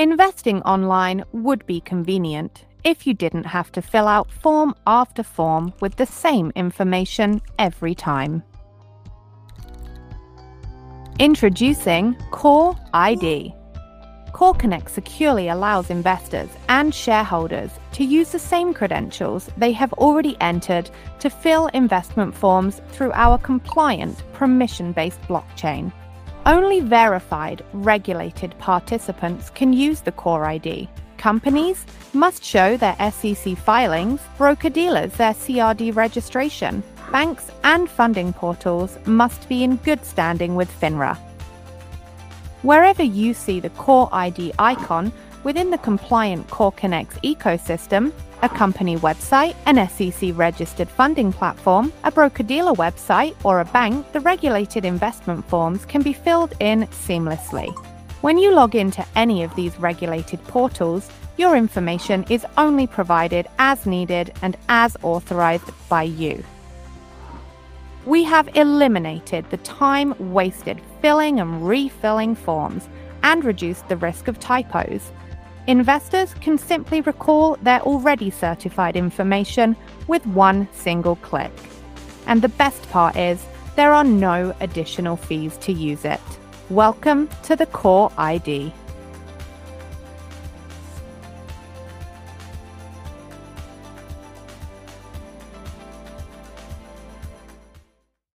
Investing online would be convenient if you didn't have to fill out form after form with the same information every time. Introducing Core ID. KoreConX securely allows investors and shareholders to use the same credentials they have already entered to fill investment forms through our compliant, permission based blockchain. Only verified, regulated participants can use the KoreID. Companies must show their SEC filings, broker dealers their CRD registration, banks and funding portals must be in good standing with FINRA. Wherever you see the KoreID icon within the compliant KoreConX ecosystem, a company website, an SEC registered funding platform, a broker dealer website, or a bank, the regulated investment forms can be filled in seamlessly. When you log into any of these regulated portals, your information is only provided as needed and as authorized by you. We have eliminated the time wasted filling and refilling forms and reduced the risk of typos. Investors can simply recall their already certified information with one single click. And the best part is, there are no additional fees to use it. Welcome to the KoreID.